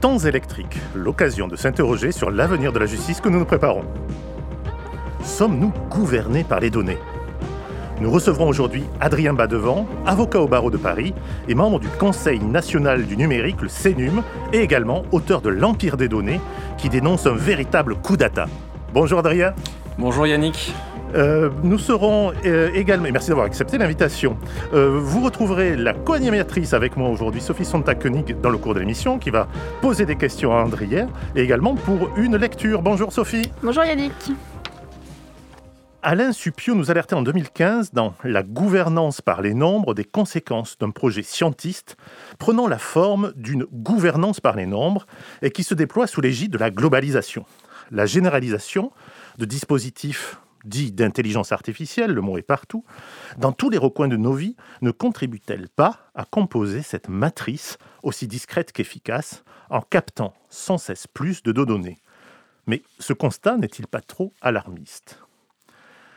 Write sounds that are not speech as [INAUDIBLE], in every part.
Temps électrique, l'occasion de s'interroger sur l'avenir de la justice que nous nous préparons. Sommes-nous gouvernés par les données? Nous recevrons aujourd'hui Adrien Badevant, avocat au barreau de Paris et membre du Conseil national du numérique, le CNUM, et également auteur de L'Empire des données, qui dénonce un véritable coup d'État. Bonjour Adrien. Bonjour Yannick. Euh, nous serons euh, également, et merci d'avoir accepté l'invitation, euh, vous retrouverez la co-animatrice avec moi aujourd'hui, Sophie Sonta-Koenig, dans le cours de l'émission, qui va poser des questions à Andrière, et également pour une lecture. Bonjour Sophie. Bonjour Yannick. Alain Supio nous alertait en 2015 dans La gouvernance par les nombres des conséquences d'un projet scientiste prenant la forme d'une gouvernance par les nombres et qui se déploie sous l'égide de la globalisation. La généralisation de dispositifs dits d'intelligence artificielle, le mot est partout, dans tous les recoins de nos vies, ne contribue-t-elle pas à composer cette matrice aussi discrète qu'efficace en captant sans cesse plus de données? Mais ce constat n'est-il pas trop alarmiste?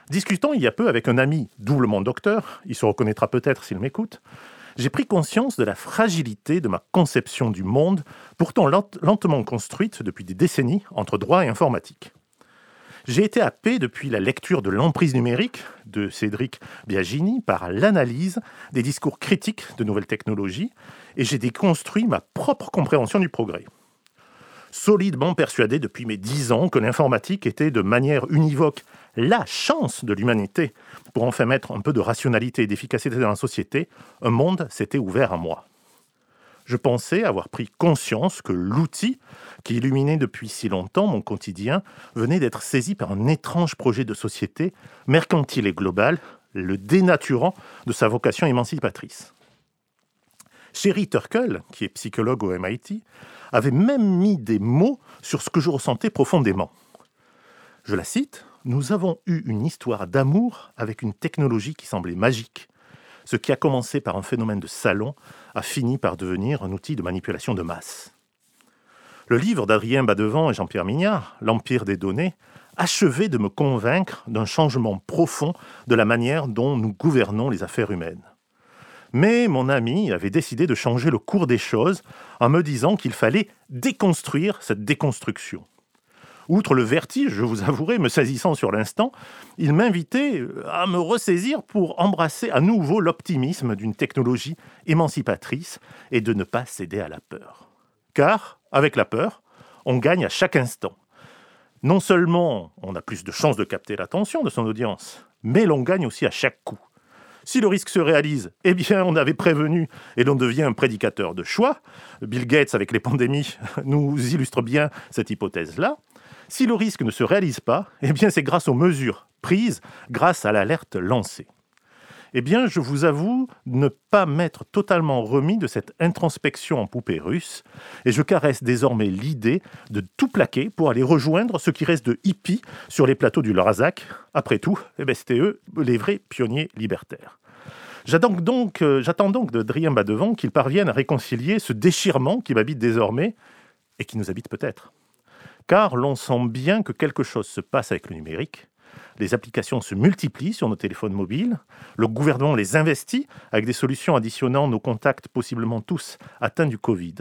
Discutant il y a peu avec un ami doublement docteur, il se reconnaîtra peut-être s'il m'écoute, j'ai pris conscience de la fragilité de ma conception du monde, pourtant lentement construite depuis des décennies entre droit et informatique. J'ai été happé depuis la lecture de L'emprise numérique de Cédric Biagini par l'analyse des discours critiques de nouvelles technologies et j'ai déconstruit ma propre compréhension du progrès solidement persuadé depuis mes dix ans que l'informatique était de manière univoque la chance de l'humanité pour enfin mettre un peu de rationalité et d'efficacité dans la société, un monde s'était ouvert à moi. Je pensais avoir pris conscience que l'outil qui illuminait depuis si longtemps mon quotidien venait d'être saisi par un étrange projet de société, mercantile et global, le dénaturant de sa vocation émancipatrice. Sherry Turkle, qui est psychologue au MIT, avait même mis des mots sur ce que je ressentais profondément. Je la cite, Nous avons eu une histoire d'amour avec une technologie qui semblait magique. Ce qui a commencé par un phénomène de salon a fini par devenir un outil de manipulation de masse. Le livre d'Adrien Badevant et Jean-Pierre Mignard, L'Empire des données, achevait de me convaincre d'un changement profond de la manière dont nous gouvernons les affaires humaines. Mais mon ami avait décidé de changer le cours des choses en me disant qu'il fallait déconstruire cette déconstruction. Outre le vertige, je vous avouerai, me saisissant sur l'instant, il m'invitait à me ressaisir pour embrasser à nouveau l'optimisme d'une technologie émancipatrice et de ne pas céder à la peur. Car, avec la peur, on gagne à chaque instant. Non seulement on a plus de chances de capter l'attention de son audience, mais l'on gagne aussi à chaque coup. Si le risque se réalise, eh bien, on avait prévenu et l'on devient un prédicateur de choix. Bill Gates, avec les pandémies, [LAUGHS] nous illustre bien cette hypothèse-là. Si le risque ne se réalise pas, [LAUGHS] eh bien, c'est grâce aux mesures prises, grâce à l'alerte lancée eh bien, je vous avoue ne pas m'être totalement remis de cette introspection en poupée russe, et je caresse désormais l'idée de tout plaquer pour aller rejoindre ce qui reste de hippie sur les plateaux du Lorazac. Après tout, eh ben, c'était eux les vrais pionniers libertaires. J'attends donc, euh, j'attends donc de Drien Badevant qu'il parvienne à réconcilier ce déchirement qui m'habite désormais et qui nous habite peut-être. Car l'on sent bien que quelque chose se passe avec le numérique, les applications se multiplient sur nos téléphones mobiles. Le gouvernement les investit avec des solutions additionnant nos contacts possiblement tous atteints du Covid.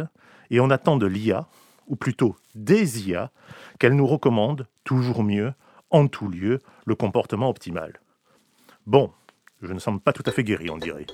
Et on attend de l'IA, ou plutôt des IA, qu'elle nous recommande toujours mieux, en tout lieu, le comportement optimal. Bon, je ne semble pas tout à fait guéri, on dirait.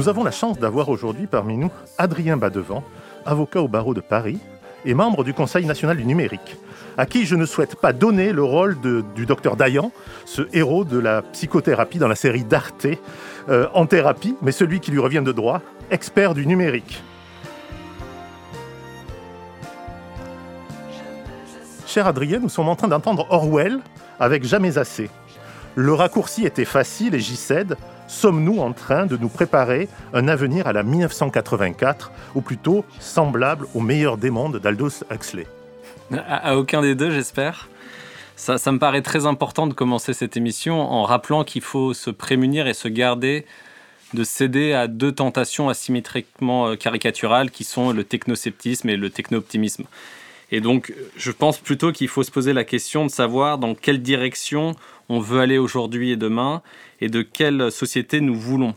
Nous avons la chance d'avoir aujourd'hui parmi nous Adrien Badevant, avocat au barreau de Paris et membre du Conseil national du numérique, à qui je ne souhaite pas donner le rôle du docteur Dayan, ce héros de la psychothérapie dans la série d'Arte euh, en thérapie, mais celui qui lui revient de droit, expert du numérique. Cher Adrien, nous sommes en train d'entendre Orwell avec Jamais assez. Le raccourci était facile et j'y cède. Sommes-nous en train de nous préparer un avenir à la 1984, ou plutôt semblable au meilleur des mondes d'Aldous Huxley? À, aucun des deux, j'espère. Ça, ça me paraît très important de commencer cette émission en rappelant qu'il faut se prémunir et se garder de céder à deux tentations asymétriquement euh, caricaturales qui sont le technosceptisme et le techno-optimisme. Et donc, je pense plutôt qu'il faut se poser la question de savoir dans quelle direction on veut aller aujourd'hui et demain et de quelle société nous voulons.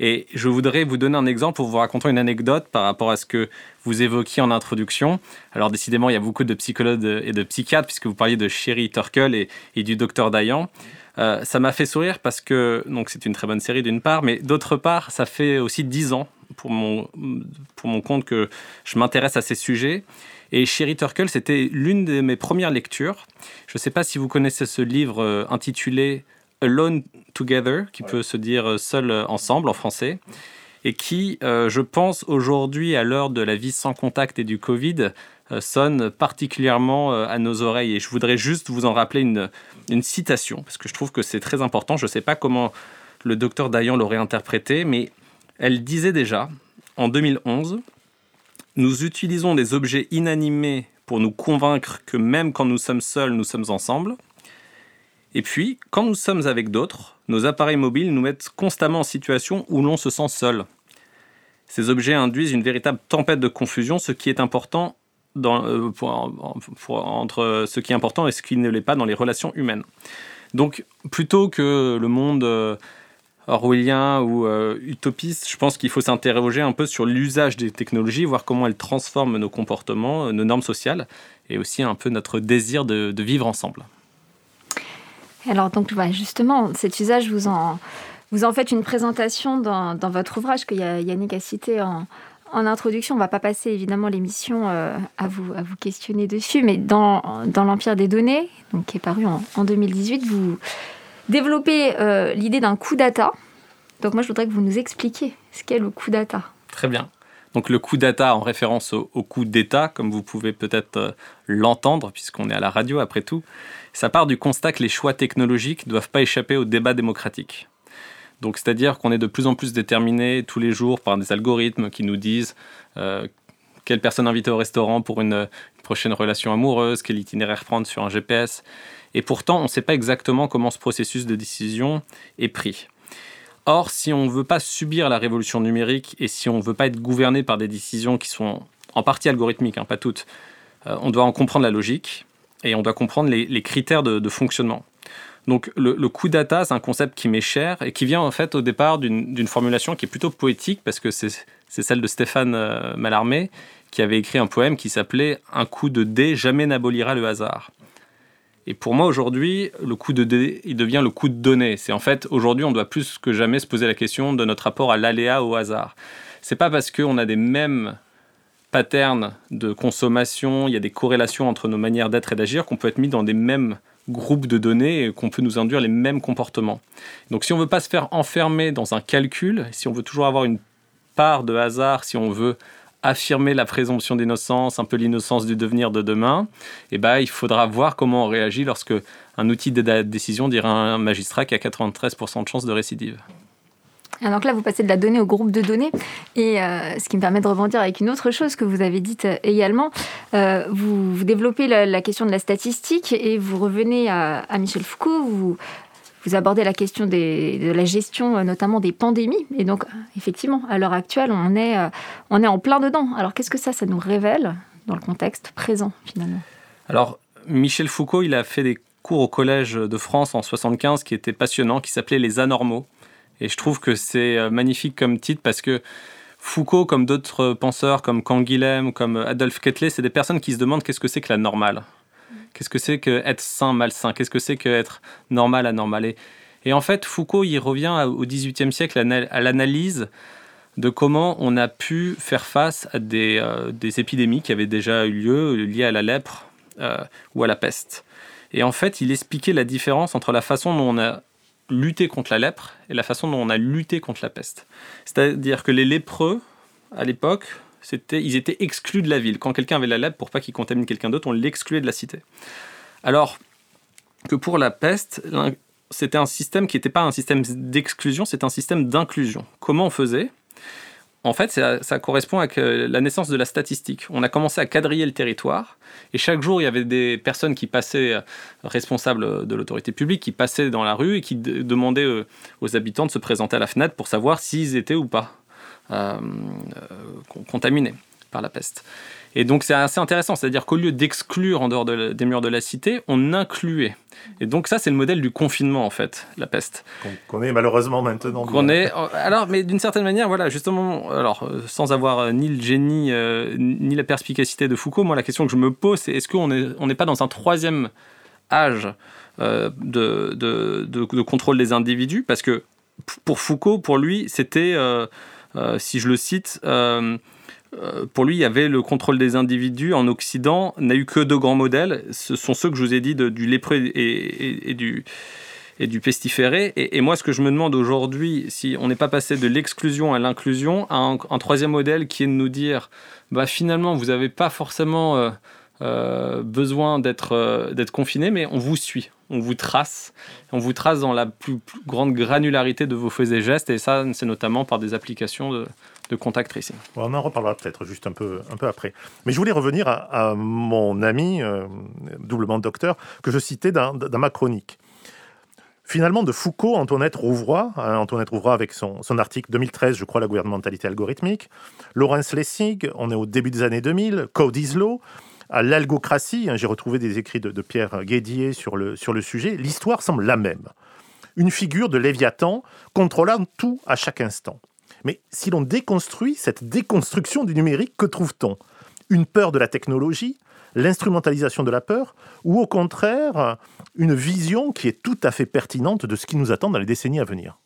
Et je voudrais vous donner un exemple pour vous raconter une anecdote par rapport à ce que vous évoquiez en introduction. Alors décidément, il y a beaucoup de psychologues et de psychiatres, puisque vous parliez de Sherry Turkle et, du docteur Dayan. Euh, ça m'a fait sourire parce que donc c'est une très bonne série d'une part, mais d'autre part, ça fait aussi dix ans pour mon, pour mon compte que je m'intéresse à ces sujets. Et Sherry Turkle, c'était l'une de mes premières lectures. Je ne sais pas si vous connaissez ce livre euh, intitulé Alone Together, qui peut se dire euh, seul euh, ensemble en français, et qui, euh, je pense, aujourd'hui, à l'heure de la vie sans contact et du Covid, euh, sonne particulièrement euh, à nos oreilles. Et je voudrais juste vous en rappeler une, une citation, parce que je trouve que c'est très important. Je ne sais pas comment le docteur Dayan l'aurait interprété, mais elle disait déjà, en 2011, nous utilisons des objets inanimés pour nous convaincre que même quand nous sommes seuls, nous sommes ensemble. Et puis, quand nous sommes avec d'autres, nos appareils mobiles nous mettent constamment en situation où l'on se sent seul. Ces objets induisent une véritable tempête de confusion, ce qui est important euh, entre ce qui est important et ce qui ne l'est pas dans les relations humaines. Donc, plutôt que le monde euh, orwellien ou euh, utopiste, je pense qu'il faut s'interroger un peu sur l'usage des technologies, voir comment elles transforment nos comportements, euh, nos normes sociales, et aussi un peu notre désir de, vivre ensemble. Alors donc voilà, justement, cet usage, vous en, faites une présentation dans, votre ouvrage que Ya- Yannick a cité en, introduction. On ne va pas passer évidemment l'émission euh, à, vous, à vous questionner dessus, mais dans, l'Empire des données, donc, qui est paru en 2018, vous développez euh, l'idée d'un coup data. Donc moi, je voudrais que vous nous expliquiez ce qu'est le coup data. Très bien. Donc le coup data en référence au, au coup d'État, comme vous pouvez peut-être euh, l'entendre, puisqu'on est à la radio après tout, ça part du constat que les choix technologiques ne doivent pas échapper au débat démocratique. Donc c'est-à-dire qu'on est de plus en plus déterminé tous les jours par des algorithmes qui nous disent euh, quelle personne inviter au restaurant pour une, une prochaine relation amoureuse, quel itinéraire prendre sur un GPS. Et pourtant, on ne sait pas exactement comment ce processus de décision est pris. Or, si on ne veut pas subir la révolution numérique et si on ne veut pas être gouverné par des décisions qui sont en partie algorithmiques, hein, pas toutes, euh, on doit en comprendre la logique et on doit comprendre les, critères de, fonctionnement. Donc le, coup data, c'est un concept qui m'est cher et qui vient en fait au départ d'une formulation qui est plutôt poétique parce que c'est c'est celle de Stéphane euh, Mallarmé qui avait écrit un poème qui s'appelait Un coup de dé jamais n'abolira le hasard. Et pour moi aujourd'hui, le coup de dé, il devient le coup de données. C'est en fait aujourd'hui, on doit plus que jamais se poser la question de notre rapport à l'aléa, au hasard. C'est pas parce qu'on a des mêmes patterns de consommation, il y a des corrélations entre nos manières d'être et d'agir qu'on peut être mis dans des mêmes groupes de données et qu'on peut nous induire les mêmes comportements. Donc si on veut pas se faire enfermer dans un calcul, si on veut toujours avoir une part de hasard, si on veut affirmer la présomption d'innocence, un peu l'innocence du devenir de demain, eh ben, il faudra voir comment on réagit lorsque un outil de décision dira à un magistrat qu'il y a 93% de chances de récidive. Ah, donc là, vous passez de la donnée au groupe de données, et euh, ce qui me permet de rebondir avec une autre chose que vous avez dite euh, également. Euh, vous, développez la, la question de la statistique et vous revenez à, à Michel Foucault. Vous, vous abordez la question de la gestion, euh, notamment des pandémies. Et donc, euh, effectivement, à l'heure actuelle, on est, euh, on est en plein dedans. Alors, qu'est-ce que ça, ça nous révèle dans le contexte présent, finalement? Alors, Michel Foucault, il a fait des cours au Collège de France en 75 qui étaient passionnants, qui s'appelaient Les Anormaux. Et je trouve que c'est magnifique comme titre parce que Foucault, comme d'autres penseurs, comme Canguilhem, comme Adolphe Quetelet, c'est des personnes qui se demandent qu'est-ce que c'est que la normale. Qu'est-ce que c'est que être sain, malsain? Qu'est-ce que c'est que être normal, anormal? Et, et en fait, Foucault, il revient au XVIIIe siècle à na- à l'analyse de comment on a pu faire face à des, euh, épidémies qui avaient déjà eu lieu liées à la lèpre euh, ou à la peste. Et en fait, il expliquait la différence entre la façon dont on a lutté contre la lèpre et la façon dont on a lutté contre la peste. C'est-à-dire que les lépreux, à l'époque, c'était, ils étaient exclus de la ville. Quand quelqu'un avait la lèpre, pour pas qu'il contamine quelqu'un d'autre, on l'excluait de la cité. Alors que pour la peste, c'était un système qui n'était pas un système d'exclusion, c'était un système d'inclusion. Comment on faisait? En fait, ça, correspond à la naissance de la statistique. On a commencé à quadriller le territoire, et chaque jour, il y avait des personnes qui passaient, euh, responsables de l'autorité publique, qui passaient dans la rue et qui de- demandaient euh, aux habitants de se présenter à la fenêtre pour savoir s'ils étaient ou pas contaminés par la peste. Et donc c'est assez intéressant, c'est-à-dire qu'au lieu d'exclure en dehors de la- des murs de la cité, on incluait. Et donc ça c'est le modèle du confinement en fait, la peste. Qu'on connaît malheureusement maintenant. Qu'on est, alors, mais d'une certaine manière, voilà, justement, alors, euh, sans avoir euh, ni le génie euh, ni la perspicacité de Foucault, moi, la question que je me pose, c'est est-ce qu'on n'est on n'est pas dans un troisième âge euh, de, de, de- de contrôle des individus? Parce que pour Foucault, pour lui, c'était, euh, euh, si je le cite, euh, euh, pour lui, il y avait le contrôle des individus en Occident, n'a eu que deux grands modèles. Ce sont ceux que je vous ai dit du lépreux et, du, pestiféré. Et, moi, ce que je me demande aujourd'hui, si on n'est pas passé de l'exclusion à l'inclusion, à un, troisième modèle qui est de nous dire, bah, finalement, vous n'avez pas forcément euh, euh, besoin euh, d'être confiné, mais on vous suit, on vous trace, on vous trace dans la plus, grande granularité de vos faits et gestes, et ça, c'est notamment par des applications de, contact tracing. On en reparlera peut-être juste un peu, après. Mais je voulais revenir à, mon ami, euh, doublement docteur, que je citais dans, ma chronique. Finalement, de Foucault, Antoinette Rouvroy, hein, Antoinette Rouvroy avec son, son article 2013, je crois, la gouvernementalité algorithmique, Laurence Lessig, on est au début des années 2000, Code Islo, à l'algocratie, hein, j'ai retrouvé des écrits de, Pierre Guédier sur le, sur le sujet, l'histoire semble la même. Une figure de Léviathan contrôlant tout à chaque instant. Mais si l'on déconstruit cette déconstruction du numérique, que trouve-t-on? Une peur de la technologie, l'instrumentalisation de la peur, ou au contraire, une vision qui est tout à fait pertinente de ce qui nous attend dans les décennies à venir?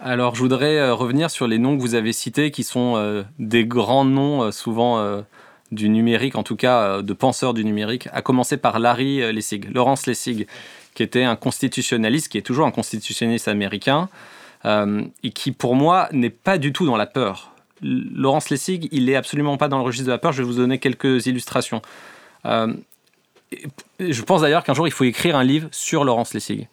Alors, je voudrais euh, revenir sur les noms que vous avez cités, qui sont euh, des grands noms, euh, souvent du numérique, en tout cas euh, de penseurs du numérique, à commencer par Larry euh, Lessig, Laurence Lessig, qui était un constitutionnaliste, qui est toujours un constitutionnaliste américain, euh, et qui, pour moi, n'est pas du tout dans la peur. Laurence Lessig, il est absolument pas dans le registre de la peur. Je vais vous donner quelques illustrations. Je pense d'ailleurs qu'un jour, il faut écrire un livre sur Laurence Lessig.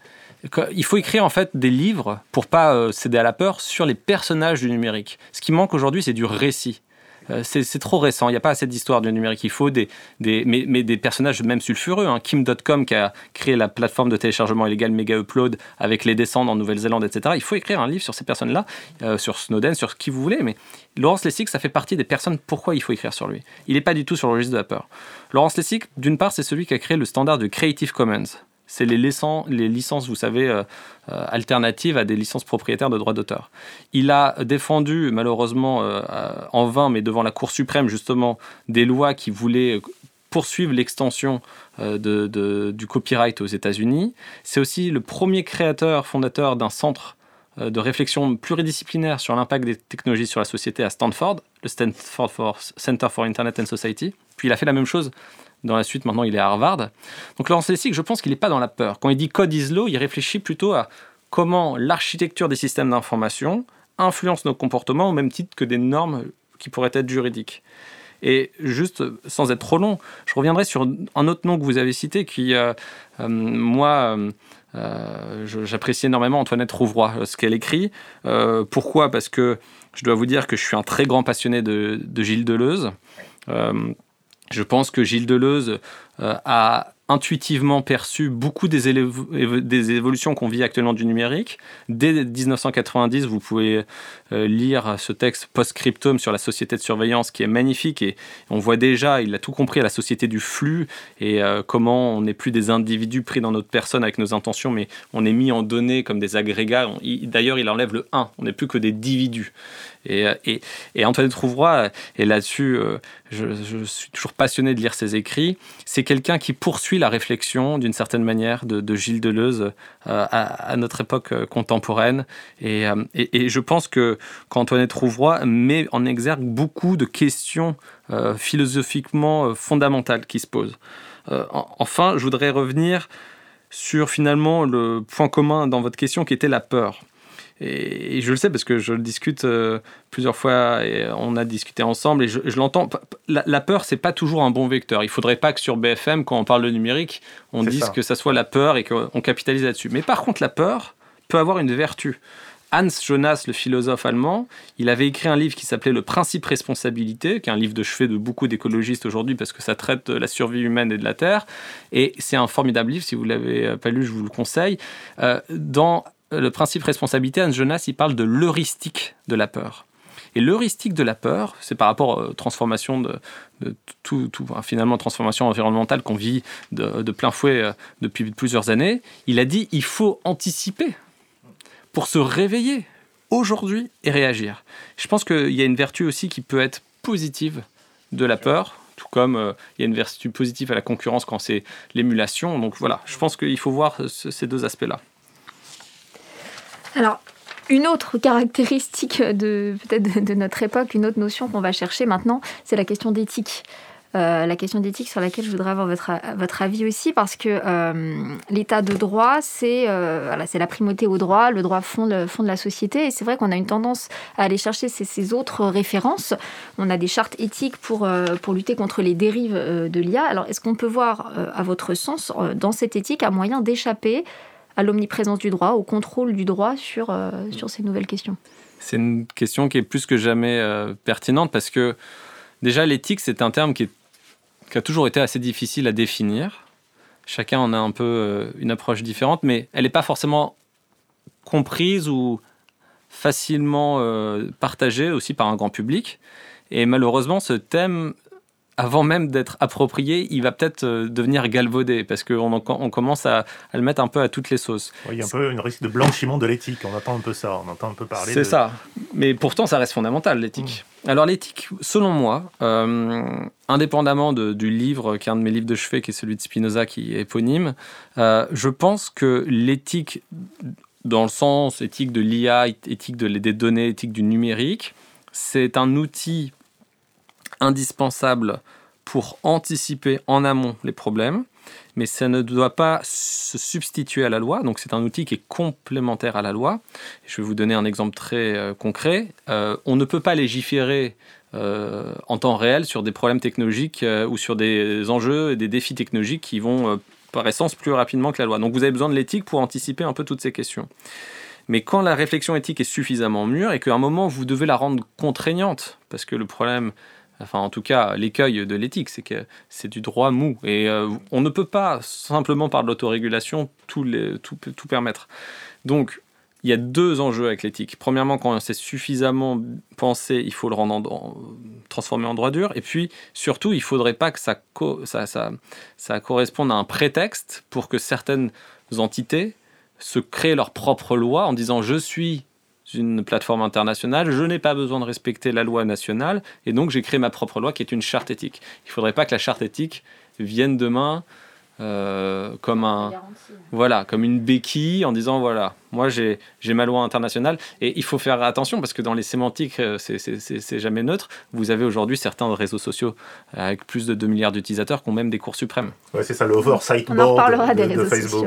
Il faut écrire en fait des livres pour pas céder à la peur sur les personnages du numérique. Ce qui manque aujourd'hui, c'est du récit. Euh, c'est trop récent, il n'y a pas assez d'histoire du numérique. Il faut des, des, mais, mais des personnages même sulfureux. Hein. Kim.com qui a créé la plateforme de téléchargement illégal Mega Upload avec les descendants en Nouvelle-Zélande, etc. Il faut écrire un livre sur ces personnes-là, euh, sur Snowden, sur qui vous voulez. Mais Laurence Lessig, ça fait partie des personnes. Pourquoi il faut écrire sur lui? Il n'est pas du tout sur le registre de la peur. Laurence Lessig, d'une part, c'est celui qui a créé le standard de Creative Commons. C'est les, licences, vous savez, euh, euh, alternatives à des licences propriétaires de droits d'auteur. Il a défendu, malheureusement, euh, en vain, mais devant la Cour suprême, justement, des lois qui voulaient poursuivre l'extension du copyright aux États-Unis. C'est aussi le premier créateur, fondateur d'un centre de réflexion pluridisciplinaire sur l'impact des technologies sur la société à Stanford, le Stanford for- Center for Internet and Society. Puis il a fait la même chose dans la suite, maintenant il est à Harvard. Donc Laurence Lessig, je pense qu'il n'est pas dans la peur. Quand il dit code is law, il réfléchit plutôt à comment l'architecture des systèmes d'information influence nos comportements au même titre que des normes qui pourraient être juridiques. Et juste, sans être trop long, je reviendrai sur un autre nom que vous avez cité qui, euh, euh, moi, euh, j'apprécie énormément Antoinette Rouvroy, ce qu'elle écrit. Pourquoi? Parce que je dois vous dire que je suis un très grand passionné de Gilles Deleuze. Je pense que Gilles Deleuze euh, a intuitivement perçu beaucoup des, évolutions qu'on vit actuellement du numérique. Dès 1990, vous pouvez euh, lire ce texte post-scriptum sur la société de surveillance qui est magnifique et on voit déjà, il a tout compris à la société du flux et euh, comment on n'est plus des individus pris dans notre personne avec nos intentions, mais on est mis en données comme des agrégats. D'ailleurs, il enlève le 1, on n'est plus que des individus. Et, euh, et, et Antoinette Rouvroy, et là-dessus, je suis toujours passionné de lire ses écrits, c'est quelqu'un qui poursuit la réflexion d'une certaine manière de, Gilles Deleuze à, notre époque contemporaine. Et, et, je pense que qu'Antoinette Rouvroy met en exergue beaucoup de questions philosophiquement fondamentales qui se posent. enfin, je voudrais revenir sur finalement le point commun dans votre question qui était la peur. Et, je le sais parce que je le discute euh, plusieurs fois et on a discuté ensemble et je, l'entends. La, la, peur, c'est pas toujours un bon vecteur. Il faudrait pas que sur BFM, quand on parle de numérique, on dise que ça soit la peur et qu'on capitalise là-dessus. Mais par contre, la peur peut avoir une vertu. Hans Jonas, le philosophe allemand, il avait écrit un livre qui s'appelait Le principe responsabilité, qui est un livre de chevet de beaucoup d'écologistes aujourd'hui parce que ça traite de la survie humaine et de la Terre. Et c'est un formidable livre, si vous ne l'avez pas lu, je vous le conseille. Euh, dans le principe responsabilité, Hans Jonas, il parle de l'heuristique de la peur. Et l'heuristique de la peur, c'est par rapport aux transformations de, tout, finalement transformation environnementale qu'on vit de, de, plein fouet euh, depuis plusieurs années. Il a dit il faut anticiper pour se réveiller aujourd'hui et réagir. Je pense qu'il y a une vertu aussi qui peut être positive de la peur, tout comme euh, il y a une vertu positive à la concurrence quand c'est l'émulation. Donc voilà, je pense qu'il faut voir ces deux aspects-là. Alors, une autre caractéristique de peut-être de, notre époque, une autre notion qu'on va chercher maintenant, c'est la question d'éthique. Euh, la question d'éthique sur laquelle je voudrais avoir votre, avis aussi, parce que euh, l'état de droit, c'est euh, voilà, la primauté au droit, le droit fond de, fond de la société, et c'est vrai qu'on a une tendance à aller chercher ces, ces, autres références. On a des chartes éthiques pour lutter contre les dérives de l'IA. Alors, est-ce qu'on peut voir, à votre sens, dans cette éthique, un moyen d'échapper à l'omniprésence du droit, au contrôle du droit sur, sur ces nouvelles questions C'est une question qui est plus que jamais pertinente, parce que déjà, l'éthique, c'est un terme qui a toujours été assez difficile à définir. Chacun en a un peu euh, une approche différente, mais elle n'est pas forcément comprise ou facilement euh, partagée aussi par un grand public. Et malheureusement, ce thème avant même d'être approprié, il va peut-être euh, devenir galvaudé parce qu'on on commence à, le mettre un peu à toutes les sauces. il y a un peu une risque de blanchiment de l'éthique. On entend un peu ça. On entend un peu parler. C'est ça. Mais pourtant, ça reste fondamental l'éthique. Mm. Alors l'éthique, selon moi, euh, indépendamment du livre, qui est un de mes livres de chevet, qui est celui de Spinoza, qui est éponyme, euh, je pense que l'éthique, dans le sens éthique de l'IA, éthique de, des données, éthique du numérique, c'est un outil indispensable pour anticiper en amont les problèmes, mais ça ne doit pas se substituer à la loi. Donc c'est un outil qui est complémentaire à la loi. Je vais vous donner un exemple très euh, concret. Euh, on ne peut pas légiférer euh, en temps réel sur des problèmes technologiques ou sur des enjeux et des défis technologiques qui vont par essence plus rapidement que la loi. Donc vous avez besoin de l'éthique pour anticiper un peu toutes ces questions. Mais quand la réflexion éthique est suffisamment mûre et qu'à un moment vous devez la rendre contraignante, parce que le problème Enfin, en tout cas, l'écueil de l'éthique, c'est que c'est du droit mou. Et euh, on ne peut pas, simplement par de l'autorégulation, tout, tout, tout, permettre. Donc, il y a deux enjeux avec l'éthique. Premièrement, quand c'est suffisamment pensé, il faut le rendre en, transformer en droit dur. Et puis, surtout, il ne faudrait pas que ça, ça, ça, ça corresponde à un prétexte pour que certaines entités se créent leur propre loi en disant je suis une plateforme internationale, je n'ai pas besoin de respecter la loi nationale, et donc j'ai créé ma propre loi qui est une charte éthique. Il ne faudrait pas que la charte éthique vienne demain euh, comme un voilà comme une béquille en disant voilà moi j'ai ma loi internationale et il faut faire attention parce que dans les sémantiques euh, c'est jamais neutre. Vous avez aujourd'hui certains réseaux sociaux avec plus de 2 milliards d'utilisateurs qui ont même des cours suprêmes. Ouais c'est ça l'oversight board de, de, Facebook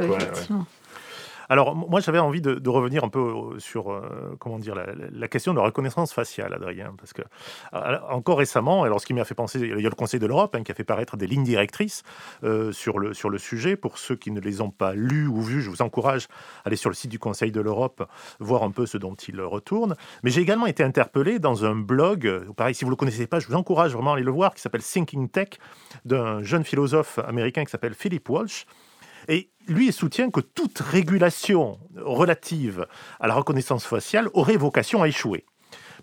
alors, moi, j'avais envie de, revenir un peu euh, sur euh, comment dire, la, question de la reconnaissance faciale, Adrien, parce que encore récemment, alors ce qui m'a fait penser, il y a le Conseil de l'Europe hein, qui a fait paraître des lignes directrices euh, sur, le, sur le sujet. Pour ceux qui ne les ont pas lues ou vues, je vous encourage à aller sur le site du Conseil de l'Europe, voir un peu ce dont il retourne. Mais j'ai également été interpellé dans un blog, pareil, si vous ne le connaissez pas, je vous encourage vraiment à aller le voir, qui s'appelle Thinking Tech, d'un jeune philosophe américain qui s'appelle Philip Walsh. Et lui, soutient que toute régulation relative à la reconnaissance faciale aurait vocation à échouer.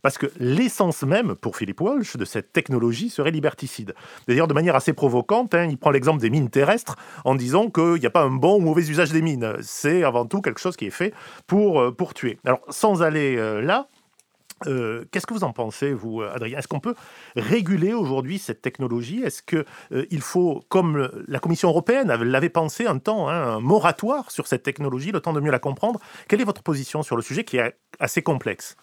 Parce que l'essence même, pour Philippe Walsh, de cette technologie serait liberticide. D'ailleurs, de manière assez provocante, hein, il prend l'exemple des mines terrestres en disant qu'il n'y a pas un bon ou mauvais usage des mines. C'est avant tout quelque chose qui est fait pour, euh, tuer. Alors, sans aller euh, là, Euh, Qu'est-ce que vous en pensez, vous, Adrien? Est-ce qu'on peut réguler aujourd'hui cette technologie? Est-ce qu'il il faut, comme la Commission européenne l'avait pensé un temps, hein, un moratoire sur cette technologie, le temps de mieux la comprendre Quelle est votre position sur le sujet qui est assez complexe?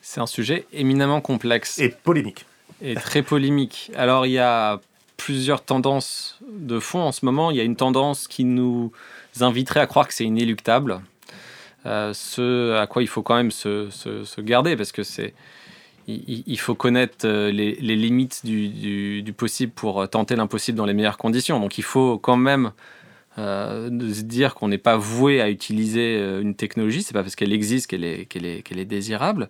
C'est un sujet éminemment complexe. Et polémique. Et très polémique. Alors, il y a plusieurs tendances de fond en ce moment. Il y a une tendance qui nous inviterait à croire que c'est inéluctable. Euh, ce à quoi il faut quand même se, garder, parce que c'est il, faut connaître euh, les, limites du, possible pour tenter l'impossible dans les meilleures conditions. Donc il faut quand même euh, se dire qu'on n'est pas voué à utiliser une technologie, c'est pas parce qu'elle existe qu'elle est, qu'elle est, qu'elle est désirable.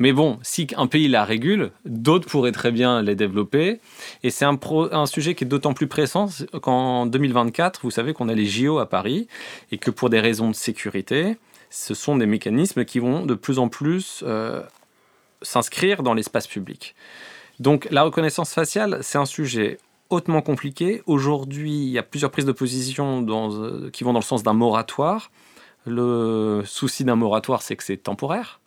Mais bon, si un pays la régule, d'autres pourraient très bien les développer. Et c'est un, un, sujet qui est d'autant plus pressant qu'en 2024, vous savez qu'on a les JO à Paris et que pour des raisons de sécurité, ce sont des mécanismes qui vont de plus en plus euh, s'inscrire dans l'espace public. Donc la reconnaissance faciale, c'est un sujet hautement compliqué. Aujourd'hui, il y a plusieurs prises de position euh, qui vont dans le sens d'un moratoire. Le souci d'un moratoire, c'est que c'est temporaire.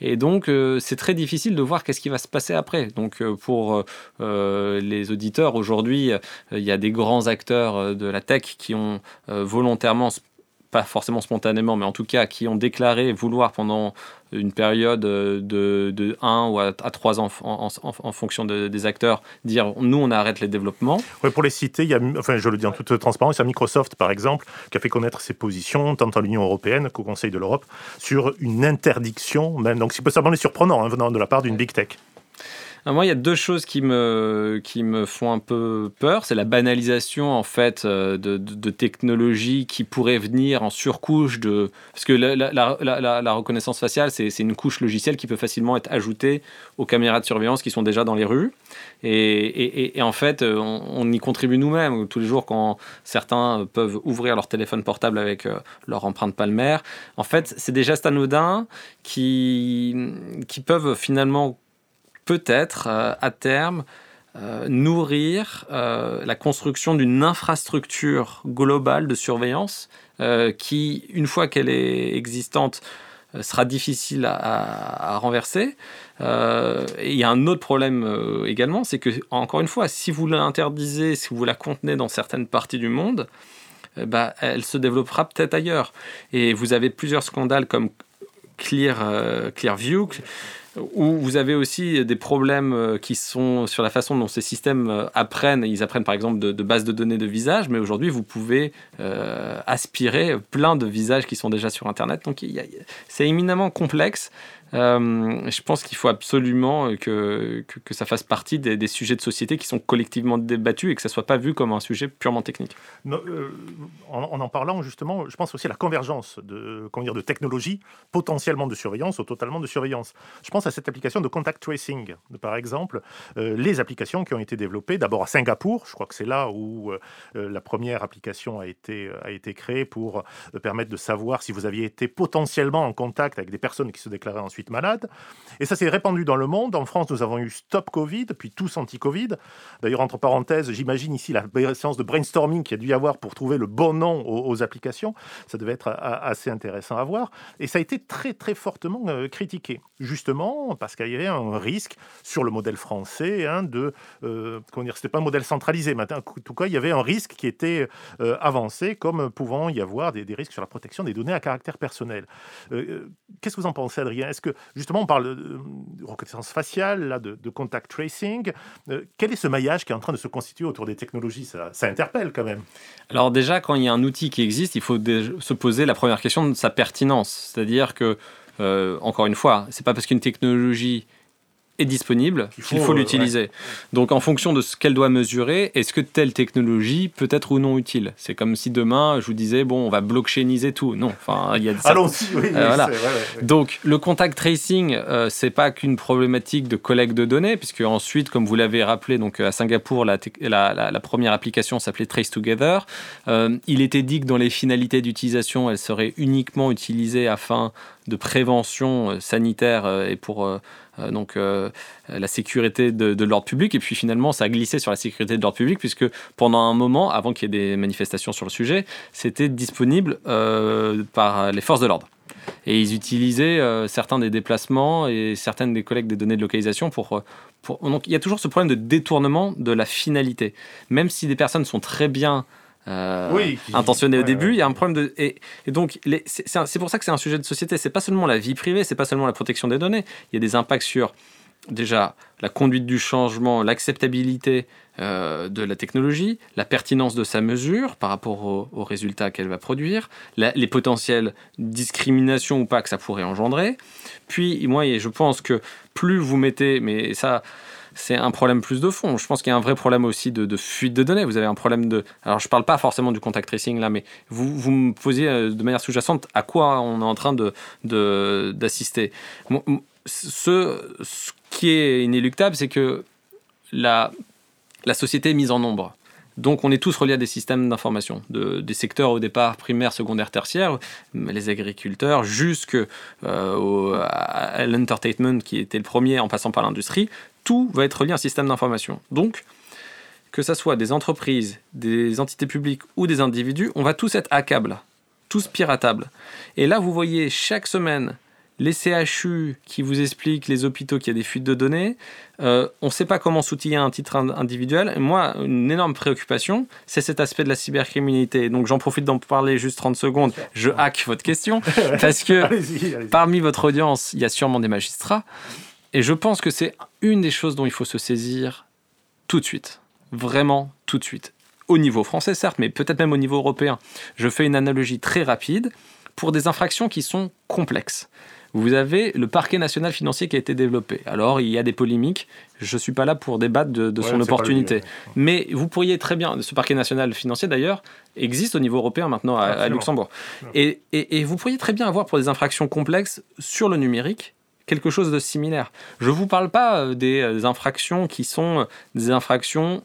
Et donc, euh, c'est très difficile de voir qu'est-ce qui va se passer après. Donc, pour les auditeurs, aujourd'hui, il y a des grands acteurs de la tech qui ont volontairement pas forcément spontanément, mais en tout cas qui ont déclaré vouloir pendant une période de, de 1 ou à, à 3 ans en, fonction de, des acteurs, dire nous on arrête les développements. Ouais, pour les citer, enfin je le dis en toute transparence, il y a Microsoft par exemple qui a fait connaître ses positions tant en l'Union européenne qu'au Conseil de l'Europe sur une interdiction, même, donc c'est sembler surprenant hein, venant de la part d'une big tech. Alors moi, il y a deux choses qui me, qui me font un peu peur. C'est la banalisation, en fait, de, de, de technologies qui pourraient venir en surcouche de... Parce que la, reconnaissance faciale, c'est une couche logicielle qui peut facilement être ajoutée aux caméras de surveillance qui sont déjà dans les rues. Et, et, en fait, on, on y contribue nous-mêmes. Tous les jours, quand certains peuvent ouvrir leur téléphone portable avec leur empreinte palmaire, en fait, c'est des gestes anodins qui, qui peuvent finalement peut-être euh, à terme euh, nourrir euh, la construction d'une infrastructure globale de surveillance qui, une fois qu'elle est existante, sera difficile à, renverser. Et il y a un autre problème également, c'est que, encore une fois, si vous l'interdisez, si vous la contenez dans certaines parties du monde, bah, elle se développera peut-être ailleurs. Et vous avez plusieurs scandales comme Clear, Clearview où vous avez aussi des problèmes qui sont sur la façon dont ces systèmes apprennent. Ils apprennent par exemple de, bases de données de visage, mais aujourd'hui vous pouvez euh, aspirer plein de visages qui sont déjà sur Internet. Donc c'est éminemment complexe. Euh, je pense qu'il faut absolument que, que, ça fasse partie des, sujets de société qui sont collectivement débattus et que ça ne soit pas vu comme un sujet purement technique. Euh, en, en, en parlant justement, je pense aussi à la convergence de, comment dire, de technologies potentiellement de surveillance ou totalement de surveillance. Je pense à cette application de contact tracing, par exemple, euh, les applications qui ont été développées d'abord à Singapour, je crois que c'est là où la première application a été, a été créée pour permettre de savoir si vous aviez été potentiellement en contact avec des personnes qui se déclaraient ensuite malades. Et ça s'est répandu dans le monde. En France, nous avons eu Stop Covid, puis tous anti-Covid. D'ailleurs, entre parenthèses, j'imagine ici la séance de brainstorming qu'il y a dû y avoir pour trouver le bon nom aux, applications. Ça devait être assez intéressant à voir. Et ça a été très, très fortement euh, critiqué, justement parce qu'il y avait un risque sur le modèle français hein, de... Euh, comment dire C'était pas un modèle centralisé, mais en tout cas, il y avait un risque qui était euh, avancé, comme pouvant y avoir des, risques sur la protection des données à caractère personnel. Qu'est-ce que vous en pensez, Adrien? Est-ce justement, on parle de, de reconnaissance faciale, là, de, contact tracing. Euh, quel est ce maillage qui est en train de se constituer autour des technologies? Ça, ça, interpelle quand même. Alors déjà, quand il y a un outil qui existe, il faut se poser la première question de sa pertinence. C'est-à-dire que, euh, encore une fois, c'est pas parce qu'une technologie est disponible qu'il faut, euh, l'utiliser. Ouais. Donc en fonction de ce qu'elle doit mesurer, est-ce que telle technologie peut être ou non utile? C'est comme si demain je vous disais bon on va blockchainiser tout. Non, enfin il y a Allons-y, oui, euh, voilà. Ouais, Donc le contact tracing euh, c'est pas qu'une problématique de collecte de données puisque ensuite comme vous l'avez rappelé donc à Singapour la, la, la, la première application s'appelait Trace Together. Euh, il était dit que dans les finalités d'utilisation elle serait uniquement utilisée afin de prévention euh, sanitaire euh, et pour euh, donc la sécurité de, l'ordre public et puis finalement ça a glissé sur la sécurité de l'ordre public puisque pendant un moment avant qu'il y ait des manifestations sur le sujet c'était disponible par les forces de l'ordre Et ils utilisaient euh, certains des déplacements et certaines des collectes des données de localisation pour, euh, pour... Donc il y a toujours ce problème de détournement de la finalité. Même si des personnes sont très bien euh, Oui, qui- intentionnées au début, ouais. il y a un problème de... Et, et donc c'est pour ça que c'est un sujet de société. C'est pas seulement la vie privée, c'est pas seulement la protection des données. Il y a des impacts sur déjà la conduite du changement, l'acceptabilité euh, de la technologie, la pertinence de sa mesure par rapport au- aux résultats qu'elle va produire, les potentielles discriminations ou pas que ça pourrait engendrer. Puis, moi, je pense que plus vous mettez, mais ça, c'est un problème plus de fond. Je pense qu'il y a un vrai problème aussi de, de fuite de données. Vous avez un problème de. Alors, je ne parle pas forcément du contact tracing là, mais vous, vous me posiez euh, de manière sous-jacente à quoi on est en train de- de- d'assister. Mo- mo- ce, qui est inéluctable, c'est que la, société est mise en nombre. Donc, on est tous reliés à des systèmes d'information, de, des secteurs au départ primaires, secondaires, tertiaires, les agriculteurs, jusque euh, l'entertainment qui était le premier en passant par l'industrie. Tout va être relié à un système d'information. Donc, que ce soit des entreprises, des entités publiques ou des individus, on va tous être hackables, tous piratables. Et là, vous voyez chaque semaine les CHU qui vous expliquent, les hôpitaux, qu'il y a des fuites de données. Euh, on ne sait pas comment s'outiller un titre in- individuel. Et moi, une énorme préoccupation, c'est cet aspect de la cybercriminalité. Donc j'en profite d'en parler juste 30 secondes. Je hack votre question. [LAUGHS] parce que parmi votre audience, il y a sûrement des magistrats. Et je pense que c'est une des choses dont il faut se saisir tout de suite. Vraiment tout de suite. Au niveau français, certes, mais peut-être même au niveau européen. Je fais une analogie très rapide pour des infractions qui sont complexes. Vous avez le parquet national financier qui a été développé. Alors, il y a des polémiques. Je ne suis pas là pour débattre de, de Ouais, son opportunité. Mais vous pourriez très bien, ce parquet national financier d'ailleurs, existe au niveau européen maintenant à. Luxembourg. Et- et vous pourriez très bien avoir pour des infractions complexes sur le numérique quelque chose de similaire. Je ne vous parle pas euh, des euh, infractions qui sont euh, des infractions,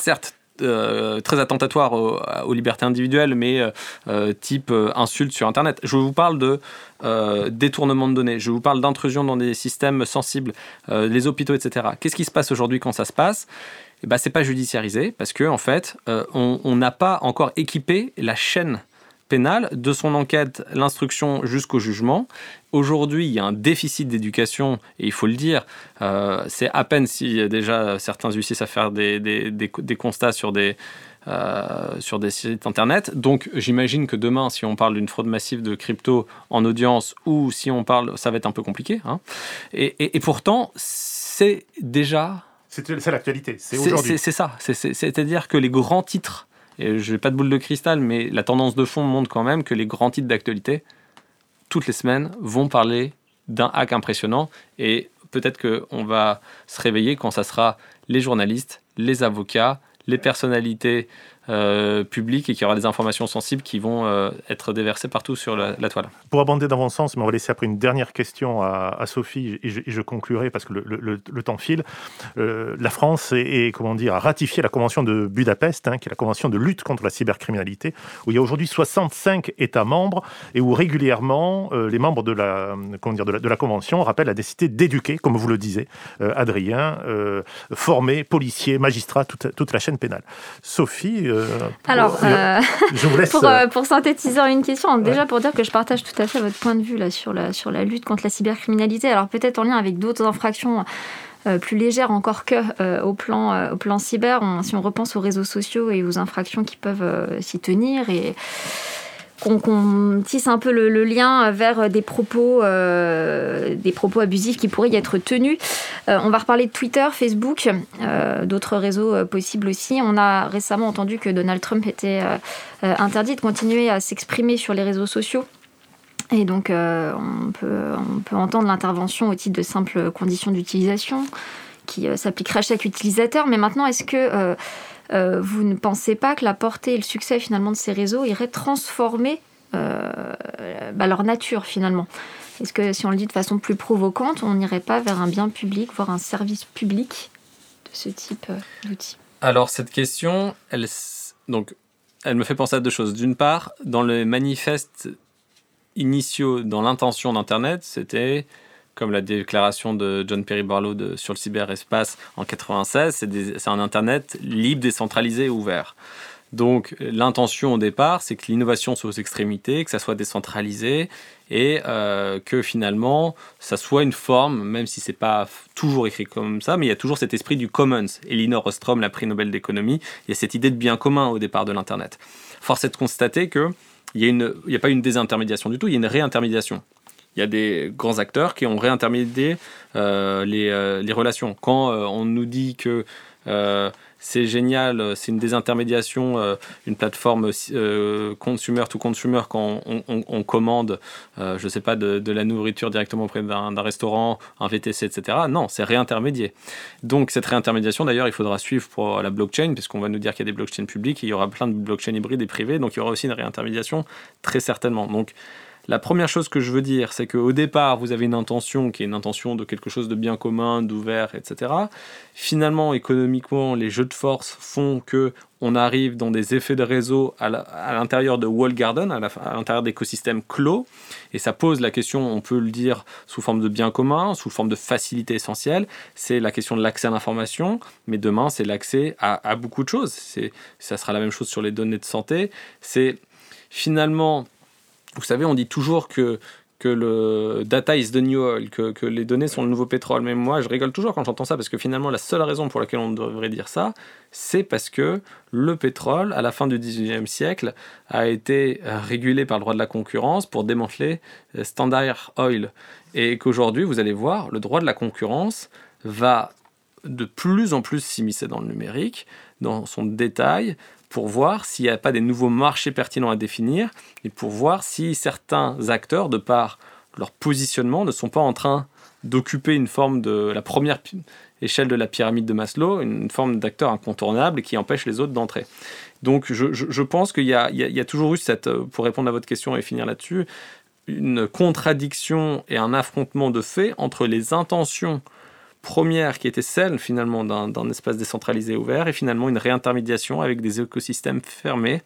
certes, euh, très attentatoires aux, libertés individuelles, mais euh, euh, type insulte sur Internet. Je vous parle de détournement de données, je vous parle d'intrusion dans des systèmes sensibles, les hôpitaux, etc. Qu'est-ce qui se passe aujourd'hui quand ça se passe? Eh ben, c'est pas judiciarisé parce que en fait, on n'a pas encore équipé la chaîne pénale de son enquête, l'instruction jusqu'au jugement. Aujourd'hui, il y a un déficit d'éducation et il faut le dire. euh, c'est à peine si euh, déjà certains huissiers savent faire des, des, des, des constats sur des euh, sur des sites internet. Donc j'imagine que demain, si on parle d'une fraude massive de crypto en audience ou si on parle, ça va être un peu compliqué. hein. Et, et- et pourtant, c'est déjà C'est l'actualité, c'est aujourd'hui. c'est- ça. C'est- c'est- C'est-à-dire que les grands titres, je n'ai pas de boule de cristal, mais la tendance de fond montre quand même que les grands titres d'actualité, toutes les semaines, vont parler d'un hack impressionnant. Et peut-être qu'on va se réveiller quand ça sera les journalistes, les avocats, les personnalités euh, publiques et qu'il y aura des informations sensibles qui vont euh, être déversées partout sur la, toile. Pour abonder dans mon sens, mais on va laisser après une dernière question à, Sophie et je, conclurai parce que le, temps file. Euh, la France est, comment dire, a ratifié la Convention de Budapest, hein, qui est la Convention de lutte contre la cybercriminalité, où il y a aujourd'hui 65 États membres et où régulièrement les membres de la, comment dire, de, la, de la Convention rappellent la nécessité d'éduquer, comme vous le disiez, Adrien, former policiers, magistrats, toute, toute la chaîne pénale. Sophie, Alors, euh, je vous laisse. [LAUGHS] pour, pour synthétiser une question, déjà pour dire que je partage tout à fait votre point de vue là, sur, la, sur la lutte contre la cybercriminalité, alors peut-être en lien avec d'autres infractions euh, plus légères encore que euh, au, plan, euh, au plan cyber, on- si on repense aux réseaux sociaux et aux infractions qui peuvent s'y tenir et qu'on tisse un peu le, lien vers des propos, euh, des propos abusifs qui pourraient y être tenus. Euh, on va reparler de Twitter, Facebook, euh, d'autres réseaux possibles aussi. On a récemment entendu que Donald Trump était interdit de continuer à s'exprimer sur les réseaux sociaux. Et donc, on, peut, entendre l'intervention au titre de simples conditions d'utilisation qui s'appliquerait à chaque utilisateur. Mais maintenant, est-ce que euh, vous ne pensez pas que la portée et le succès finalement de ces réseaux iraient transformer euh, bah, leur nature finalement? Est-ce que si on le dit de façon plus provocante, on n'irait pas vers un bien public, voire un service public de ce type euh, d'outils? Alors cette question, elle, donc, elle me fait penser à deux choses. D'une part, dans les manifestes initiaux, dans l'intention d'Internet, c'était comme la déclaration de John Perry Barlow sur le cyberespace en 96, c'est un Internet libre, décentralisé, ouvert. Donc l'intention au départ, c'est que l'innovation soit aux extrémités, que ça soit décentralisé et euh, que finalement ça soit une forme, même si c'est pas toujours écrit comme ça, mais il y a toujours cet esprit du commons. Elinor Ostrom, la prix Nobel d'économie, il y a cette idée de bien commun au départ de l'Internet. Force est de constater que il n'y a, a, pas une désintermédiation du tout, il y a une réintermédiation. Il y a des grands acteurs qui ont réintermédié euh, les, euh, les, relations. Quand euh, on nous dit que c'est génial, c'est une désintermédiation, une plateforme consumer to consumer quand on, commande, je sais pas, de, de, la nourriture directement auprès d'un restaurant, un VTC, etc. Non, c'est réintermédié. Donc cette réintermédiation, d'ailleurs, il faudra suivre pour la blockchain, puisqu'on va nous dire qu'il y a des blockchains publiques, il y aura plein de blockchains hybrides et privées, donc il y aura aussi une réintermédiation, très certainement. Donc la première chose que je veux dire, c'est qu'au départ, vous avez une intention qui est une intention de quelque chose de bien commun, d'ouvert, etc. Finalement, économiquement, les jeux de force font que on arrive dans des effets de réseau à l'intérieur de wall garden, à l'intérieur d'écosystèmes clos, et ça pose la question, on peut le dire sous forme de bien commun, sous forme de facilité essentielle, c'est la question de l'accès à l'information, mais demain, c'est l'accès à, beaucoup de choses. Ça sera la même chose sur les données de santé. C'est finalement vous savez, on dit toujours que, que le data is the new oil, que, que, les données sont le nouveau pétrole. Mais moi, je rigole toujours quand j'entends ça, parce que finalement, la seule raison pour laquelle on devrait dire ça, c'est parce que le pétrole, à la fin du 19e siècle, a été régulé par le droit de la concurrence pour démanteler Standard Oil. Et qu'aujourd'hui, vous allez voir, le droit de la concurrence va de plus en plus s'immiscer dans le numérique, dans son détail, pour voir s'il n'y a pas des nouveaux marchés pertinents à définir et pour voir si certains acteurs, de par leur positionnement, ne sont pas en train d'occuper une forme de la première échelle de la pyramide de Maslow, une forme d'acteur incontournable qui empêche les autres d'entrer. Donc je, pense qu'il y, y, a, toujours eu cette, pour répondre à votre question et finir là-dessus, une contradiction et un affrontement de fait entre les intentions première qui était celle finalement d'un espace décentralisé ouvert et finalement une réintermédiation avec des écosystèmes fermés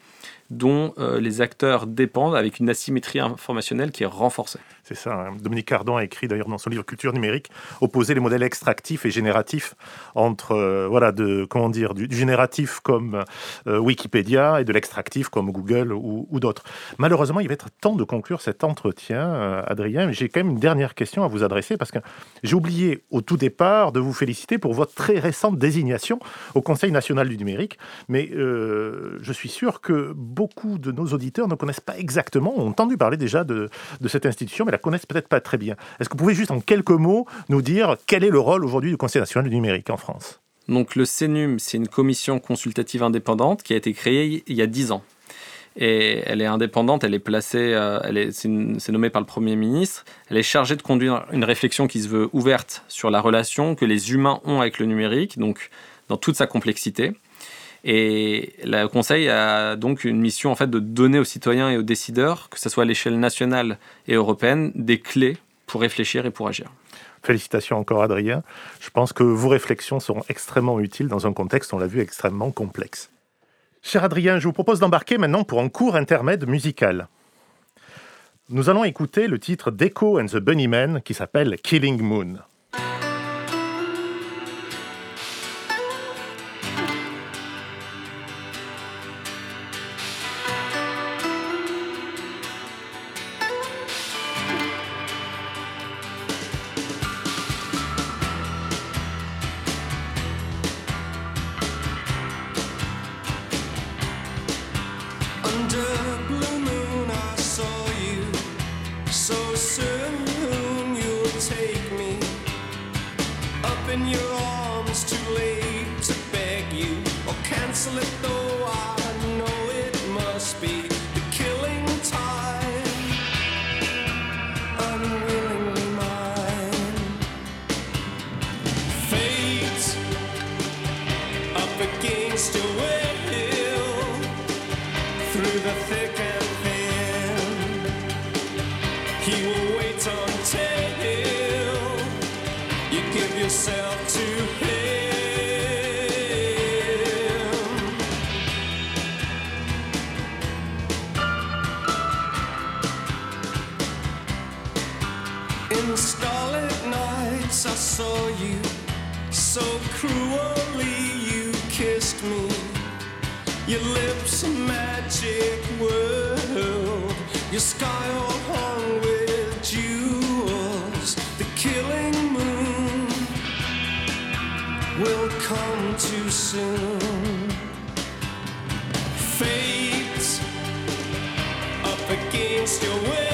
dont euh, les acteurs dépendent avec une asymétrie informationnelle qui est renforcée. C'est ça. Hein. Dominique Cardon a écrit d'ailleurs dans son livre Culture numérique opposer les modèles extractifs et génératifs entre euh, voilà de comment dire du, génératif comme euh, Wikipédia et de l'extractif comme Google ou, d'autres. Malheureusement, il va être temps de conclure cet entretien, euh, Adrien. J'ai quand même une dernière question à vous adresser parce que j'ai oublié au tout départ de vous féliciter pour votre très récente désignation au Conseil national du numérique. Mais je suis sûr que beaucoup de nos auditeurs ne connaissent pas exactement, ont entendu parler déjà de, de cette institution, mais la connaissent peut-être pas très bien. Est-ce que vous pouvez juste en quelques mots nous dire quel est le rôle aujourd'hui du Conseil national du numérique en France? Donc le CNUM, c'est une commission consultative indépendante qui a été créée il y a 10 ans. Et elle est indépendante, elle est placée, euh, elle est, c'est nommé par le Premier ministre. Elle est chargée de conduire une réflexion qui se veut ouverte sur la relation que les humains ont avec le numérique, donc dans toute sa complexité. Et le Conseil a donc une mission en fait de donner aux citoyens et aux décideurs, que ce soit à l'échelle nationale et européenne, des clés pour réfléchir et pour agir. Félicitations encore Adrien. Je pense que vos réflexions seront extrêmement utiles dans un contexte, on l'a vu, extrêmement complexe. Cher Adrien, je vous propose d'embarquer maintenant pour un court intermède musical. Nous allons écouter le titre d'Echo and the Bunnymen qui s'appelle Killing Moon. saw you so cruelly. You kissed me. Your lips a magic world. Your sky all hung with jewels. The killing moon will come too soon. Fate up against your will.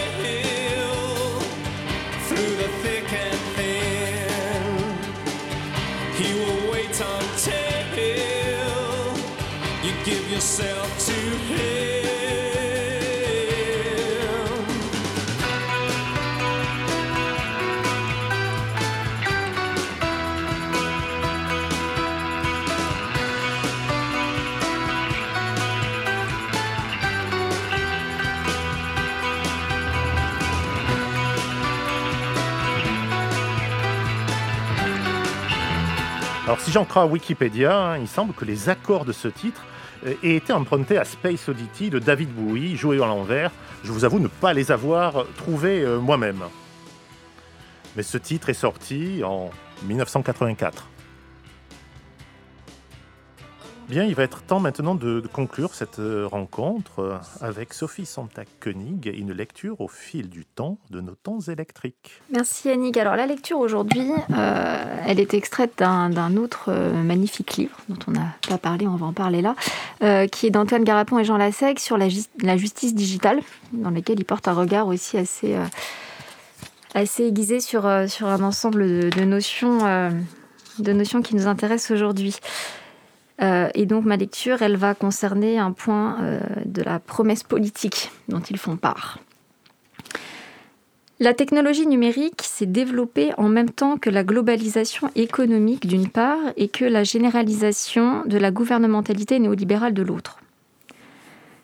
Alors si j'en crois à Wikipédia, hein, il semble que les accords de ce titre aient été empruntés à Space Oddity de David Bowie, joué à l'envers. Je vous avoue ne pas les avoir trouvés euh, moi-même. Mais ce titre est sorti en 1984. Bien, il va être temps maintenant de, conclure cette euh, rencontre euh, avec Sophie Santa-Koenig et une lecture au fil du temps de nos temps électriques. Merci Yannick. Alors la lecture aujourd'hui, euh, elle est extraite d'un autre magnifique livre dont on n'a pas parlé, on va en parler là, qui est d'Antoine Garapon et Jean Lassec sur la, jus- la justice digitale, dans lequel il porte un regard aussi assez, aiguisé sur, un ensemble de, de notions, de notions qui nous intéressent aujourd'hui. Euh, et donc ma lecture, elle va concerner un point euh, de la promesse politique dont ils font part. La technologie numérique s'est développée en même temps que la globalisation économique d'une part et que la généralisation de la gouvernementalité néolibérale de l'autre.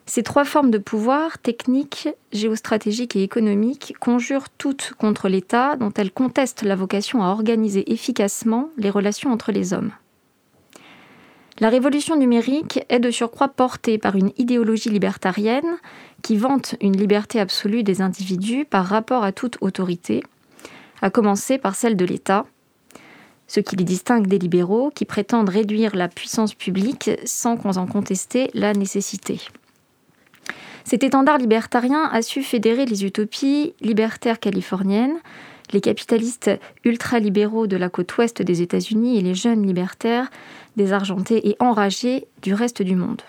Ces trois formes de pouvoir, technique, géostratégique et économique, conjurent toutes contre l'État dont elles contestent la vocation à organiser efficacement les relations entre les hommes. La révolution numérique est de surcroît portée par une idéologie libertarienne qui vante une liberté absolue des individus par rapport à toute autorité, à commencer par celle de l'État, ce qui les distingue des libéraux qui prétendent réduire la puissance publique sans qu'on en conteste la nécessité. Cet étendard libertarien a su fédérer les utopies libertaires californiennes, les capitalistes ultralibéraux de la côte ouest des États-Unis et les jeunes libertaires désargentés et enragés du reste du monde.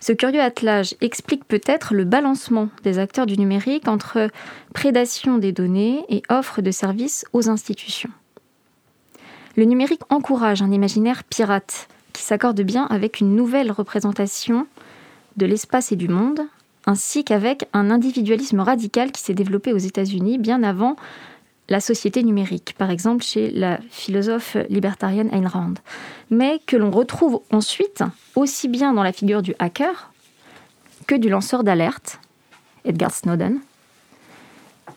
Ce curieux attelage explique peut-être le balancement des acteurs du numérique entre prédation des données et offre de services aux institutions. Le numérique encourage un imaginaire pirate qui s'accorde bien avec une nouvelle représentation de l'espace et du monde, ainsi qu'avec un individualisme radical qui s'est développé aux États-Unis bien avant la société numérique, par exemple chez la philosophe libertarienne Ayn Rand, mais que l'on retrouve ensuite aussi bien dans la figure du hacker que du lanceur d'alerte, Edgar Snowden.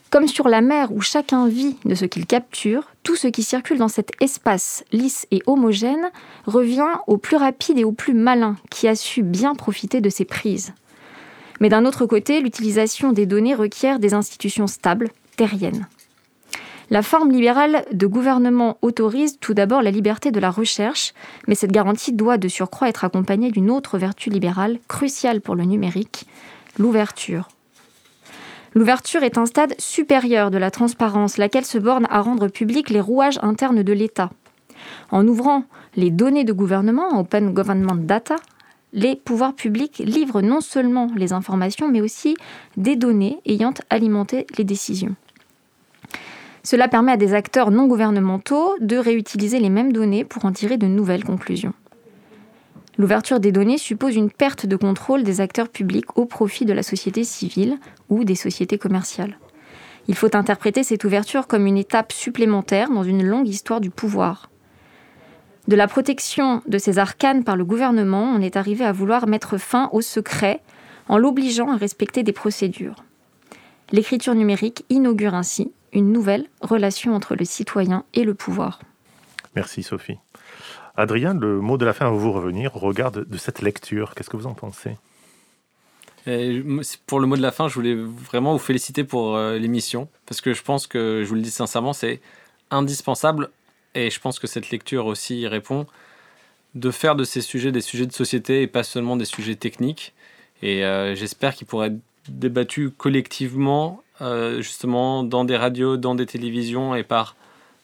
Comme sur la mer où chacun vit de ce qu'il capture, tout ce qui circule dans cet espace lisse et homogène revient au plus rapide et au plus malin qui a su bien profiter de ses prises. Mais d'un autre côté, l'utilisation des données requiert des institutions stables, terriennes. La forme libérale de gouvernement autorise tout d'abord la liberté de la recherche, mais cette garantie doit de surcroît être accompagnée d'une autre vertu libérale cruciale pour le numérique, l'ouverture. L'ouverture est un stade supérieur de la transparence, laquelle se borne à rendre publics les rouages internes de l'État. En ouvrant les données de gouvernement, Open Government Data, les pouvoirs publics livrent non seulement les informations, mais aussi des données ayant alimenté les décisions. Cela permet à des acteurs non gouvernementaux de réutiliser les mêmes données pour en tirer de nouvelles conclusions. L'ouverture des données suppose une perte de contrôle des acteurs publics au profit de la société civile ou des sociétés commerciales. Il faut interpréter cette ouverture comme une étape supplémentaire dans une longue histoire du pouvoir. De la protection de ces arcanes par le gouvernement, on est arrivé à vouloir mettre fin au secret en l'obligeant à respecter des procédures. L'écriture numérique inaugure ainsi une nouvelle relation entre le citoyen et le pouvoir. Merci Sophie. Adrien, le mot de la fin va vous revenir au regard de, cette lecture. Qu'est-ce que vous en pensez? Et pour le mot de la fin, je voulais vraiment vous féliciter pour euh, l'émission, parce que je pense que, je vous le dis sincèrement, c'est indispensable, et je pense que cette lecture aussi y répond, de faire de ces sujets des sujets de société et pas seulement des sujets techniques. Et euh, j'espère qu'ils pourraient être débattus collectivement, euh, justement, dans des radios, dans des télévisions et par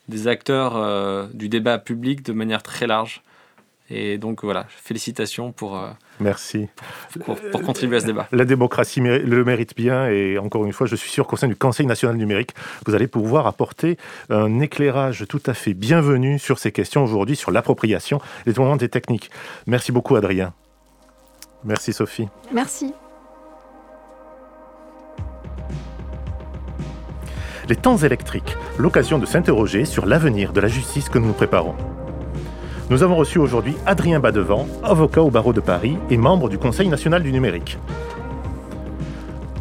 des acteurs euh, du débat public de manière très large. Et donc voilà, félicitations pour, euh, Merci. pour, pour contribuer à ce débat. La démocratie le mérite bien et encore une fois, je suis sûr qu'au sein du Conseil national numérique, vous allez pouvoir apporter un éclairage tout à fait bienvenu sur ces questions aujourd'hui, sur l'appropriation et le tournant des techniques. Merci beaucoup Adrien. Merci Sophie. Merci. Les temps électriques, l'occasion de s'interroger sur l'avenir de la justice que nous nous préparons. Nous avons reçu aujourd'hui Adrien Badevant, avocat au barreau de Paris et membre du Conseil national du numérique.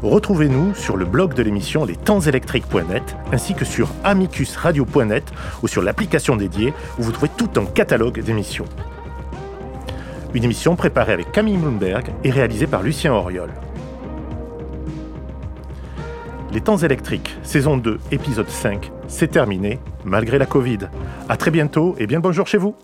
Retrouvez-nous sur le blog de l'émission lestemsélectriques.net ainsi que sur amicusradio.net ou sur l'application dédiée où vous trouvez tout un catalogue d'émissions. Une émission préparée avec Camille Bloomberg et réalisée par Lucien Auriol. Les temps électriques, saison 2, épisode 5, c'est terminé, malgré la Covid. À très bientôt et bien bonjour chez vous